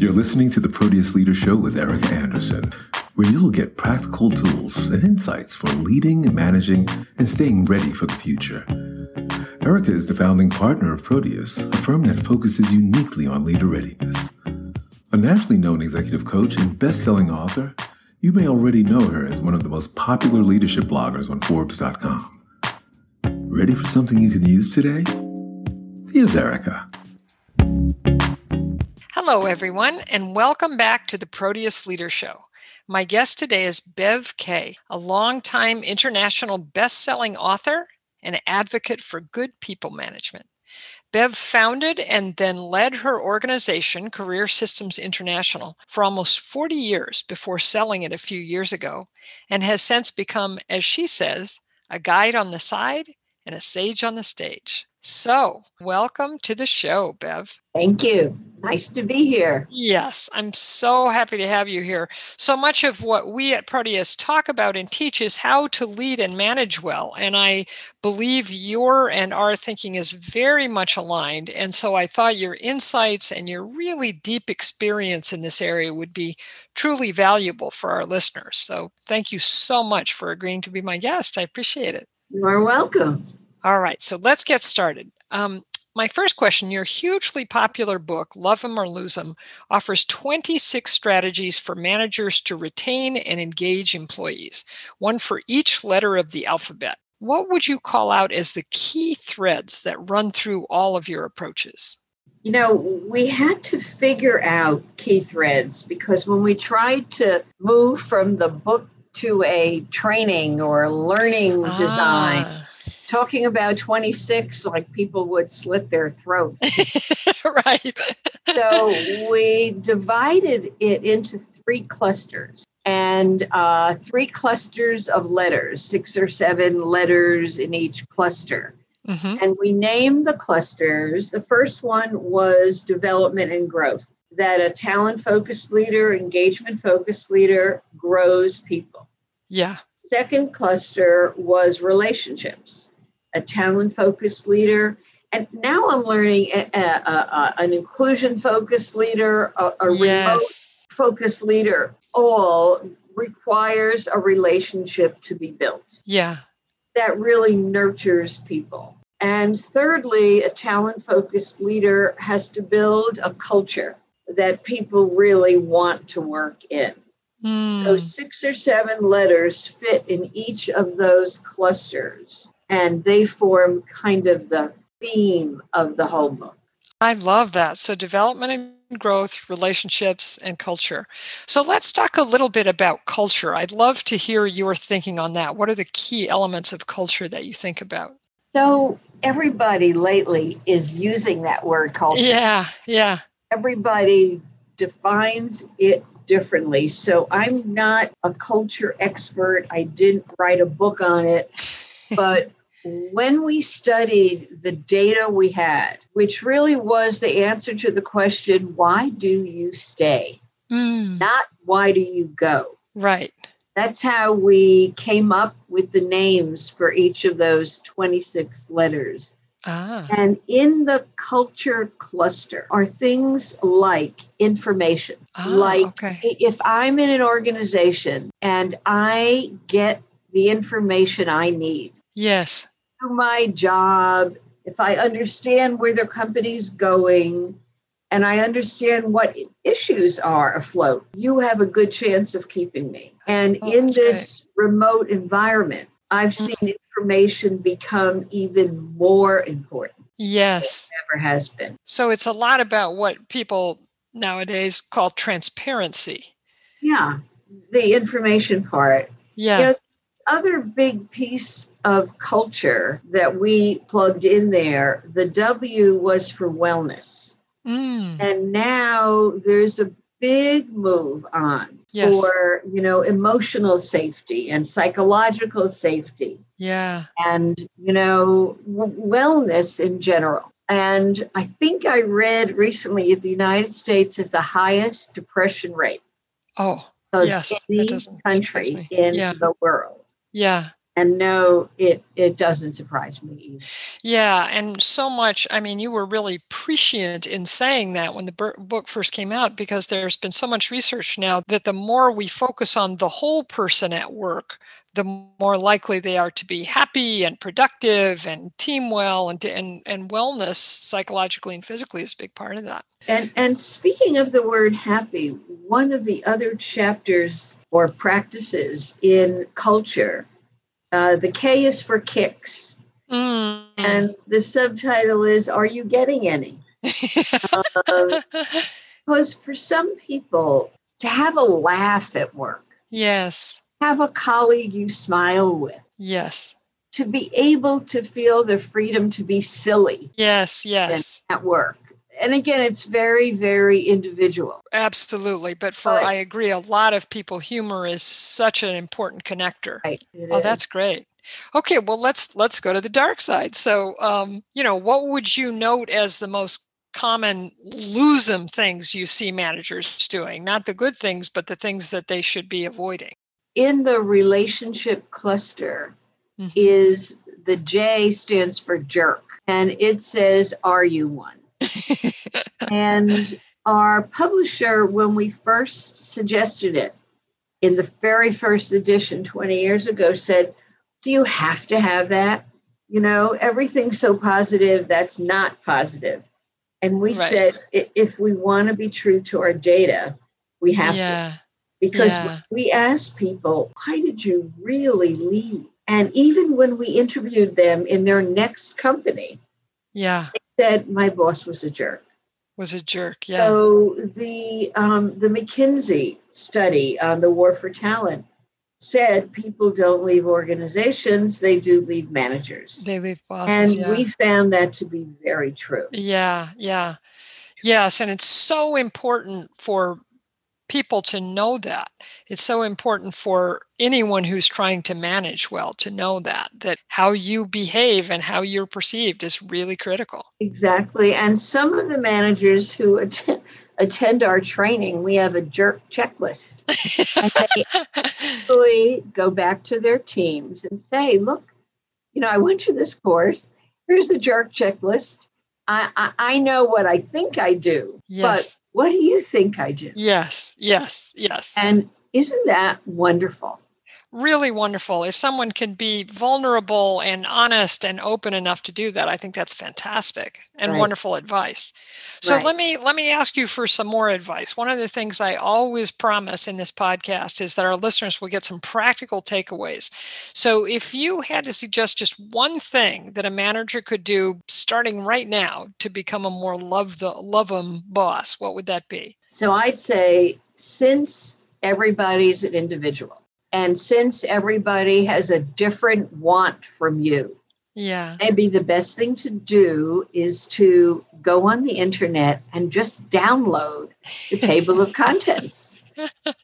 You're listening to the Proteus Leader Show with Erika Andersen, where you'll get practical tools and insights for leading, managing, and staying ready for the future. Erika is the founding partner of Proteus, a firm that focuses uniquely on leader readiness. A nationally known executive coach and best selling author, you may already know her as one of the most popular leadership bloggers on Forbes.com. Ready for something you can use today? Here's Erika. Hello, everyone, and welcome back to the Proteus Leader Show. My guest today is Bev Kaye, a longtime international best-selling author and advocate for good people management. Bev founded and then led her organization, Career Systems International, for almost 40 years before selling it a few years ago, and has since become, as she says, a guide on the side and a sage on the stage. So, welcome to the show, Bev. Thank you. Nice to be here. Yes, I'm so happy to have you here. So much of what we at Proteus talk about and teach is how to lead and manage well. And I believe your and our thinking is very much aligned. And so I thought your insights and your really deep experience in this area would be truly valuable for our listeners. So thank you so much for agreeing to be my guest. I appreciate it. You're welcome. All right, so let's get started. Um, my first question Your hugely popular book, Love 'em or Lose 'em, offers 26 strategies for managers to retain and engage employees, one for each letter of the alphabet. What would you call out as the key threads that run through all of your approaches? You know, we had to figure out key threads because when we tried to move from the book to a training or learning ah. design, talking about 26 like people would slit their throats. right. so we divided it into three clusters and uh, three clusters of letters, six or seven letters in each cluster. Mm-hmm. And we named the clusters. The first one was development and growth, that a talent focused leader, engagement focused leader grows people. Yeah. Second cluster was relationships a talent focused leader. And now I'm learning a, a, a, an inclusion focused leader, a, yes. remote focused leader, all requires a relationship to be built. Yeah. That really nurtures people. And thirdly, a talent focused leader has to build a culture that people really want to work in. Mm. So, six or seven letters fit in each of those clusters and they form kind of the theme of the whole book. I love that. So, development and growth, relationships, and culture. So, let's talk a little bit about culture. I'd love to hear your thinking on that. What are the key elements of culture that you think about? So, everybody lately is using that word culture. Yeah, yeah. Everybody defines it differently. So, I'm not a culture expert. I didn't write a book on it, but when we studied the data we had, which really was the answer to the question, why do you stay? Mm. Not why do you go? Right. That's how we came up with the names for each of those 26 letters. Ah. And in the culture cluster are things like information. Ah, like okay. if I'm in an organization and I get the information I need. Yes do my job, if I understand where the company's going, and I understand what issues are afloat, you have a good chance of keeping me. And oh, in this great. remote environment, I've mm. seen information become even more important. Yes. never has been. So it's a lot about what people nowadays call transparency. Yeah, the information part. Yeah. You know, other big piece of culture that we plugged in there, the W was for wellness. Mm. And now there's a big move on yes. for, you know, emotional safety and psychological safety. Yeah. And, you know, w- wellness in general. And I think I read recently the United States has the highest depression rate. Oh, yes. Any country in yeah. the world. Yeah. And no, it it doesn't surprise me either. Yeah, and so much. I mean, you were really prescient in saying that when the book first came out, because there's been so much research now that the more we focus on the whole person at work, the more likely they are to be happy and productive and team well and, and, and wellness psychologically and physically is a big part of that. And, and speaking of the word happy, one of the other chapters or practices in culture, uh, the K is for kicks. Mm. And the subtitle is Are You Getting Any? uh, because for some people, to have a laugh at work. Yes have a colleague you smile with. Yes. To be able to feel the freedom to be silly. Yes, yes. At work. And again, it's very, very individual. Absolutely. But for, but, I agree, a lot of people, humor is such an important connector. Right, oh, is. that's great. Okay, well let's let's go to the dark side. So, um, you know, what would you note as the most common lose them things you see managers doing? Not the good things, but the things that they should be avoiding in the relationship cluster mm-hmm. is the J stands for jerk, and it says, Are you one? and our publisher, when we first suggested it in the very first edition 20 years ago, said, Do you have to have that? You know, everything's so positive, that's not positive. And we right. said, if we want to be true to our data, we have yeah. to because yeah. we asked people, why did you really leave? And even when we interviewed them in their next company, yeah, they said my boss was a jerk. Was a jerk, yeah. So the um, the McKinsey study on the war for talent said people don't leave organizations; they do leave managers. They leave bosses, and yeah. we found that to be very true. Yeah, yeah, yes, and it's so important for people to know that. It's so important for anyone who's trying to manage well to know that that how you behave and how you're perceived is really critical. Exactly. And some of the managers who attend, attend our training, we have a jerk checklist. and they actually go back to their teams and say, look, you know, I went to this course. Here's the jerk checklist. I, I, I know what I think I do, yes. What do you think I do? Yes, yes, yes. And isn't that wonderful? Really wonderful. If someone can be vulnerable and honest and open enough to do that, I think that's fantastic and right. wonderful advice. So right. let me let me ask you for some more advice. One of the things I always promise in this podcast is that our listeners will get some practical takeaways. So if you had to suggest just one thing that a manager could do starting right now to become a more love the love them boss, what would that be? So I'd say since everybody's an individual and since everybody has a different want from you, yeah. Maybe the best thing to do is to go on the internet and just download the table of contents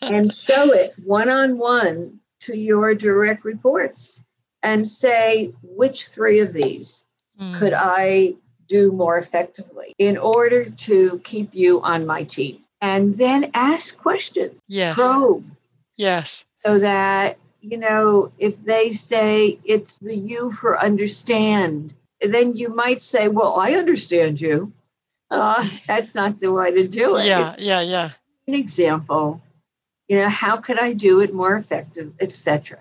and show it one on one to your direct reports and say, which three of these mm. could I do more effectively in order to keep you on my team? And then ask questions. Yes. Probe. Yes so that you know if they say it's the you for understand then you might say well i understand you uh, that's not the way to do it yeah yeah yeah an example you know how could i do it more effective etc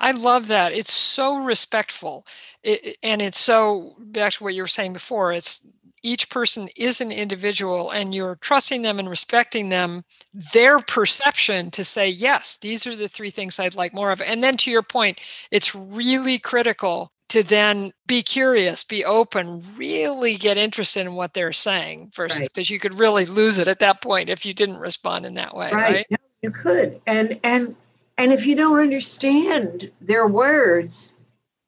I love that. It's so respectful. It, and it's so, back to what you were saying before, it's each person is an individual and you're trusting them and respecting them their perception to say yes these are the three things i'd like more of and then to your point it's really critical to then be curious be open really get interested in what they're saying versus because right. you could really lose it at that point if you didn't respond in that way right, right? No, you could and and and if you don't understand their words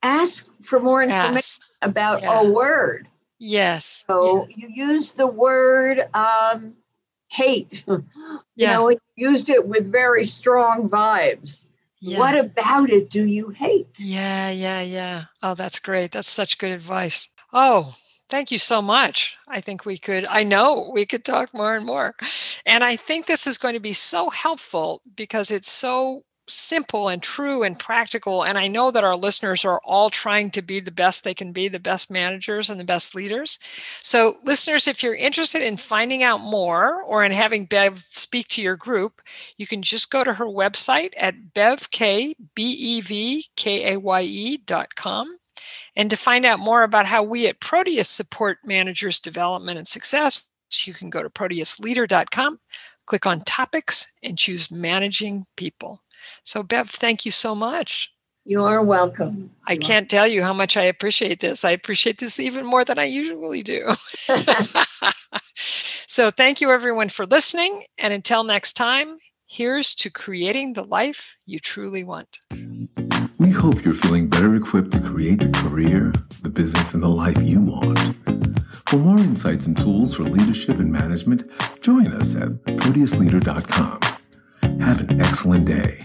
ask for more information ask. about yeah. a word Yes. So yeah. you use the word um, hate. you yeah. know, you used it with very strong vibes. Yeah. What about it do you hate? Yeah, yeah, yeah. Oh, that's great. That's such good advice. Oh, thank you so much. I think we could, I know we could talk more and more. And I think this is going to be so helpful because it's so simple and true and practical. And I know that our listeners are all trying to be the best they can be, the best managers and the best leaders. So, listeners, if you're interested in finding out more or in having Bev speak to your group, you can just go to her website at bevkaye.com. And to find out more about how we at Proteus support managers' development and success, you can go to proteusleader.com, click on topics, and choose managing people. So, Bev, thank you so much. You are welcome. I can't tell you how much I appreciate this. I appreciate this even more than I usually do. so, thank you everyone for listening. And until next time, here's to creating the life you truly want. We hope you're feeling better equipped to create the career, the business, and the life you want. For more insights and tools for leadership and management, join us at proteusleader.com. Have an excellent day,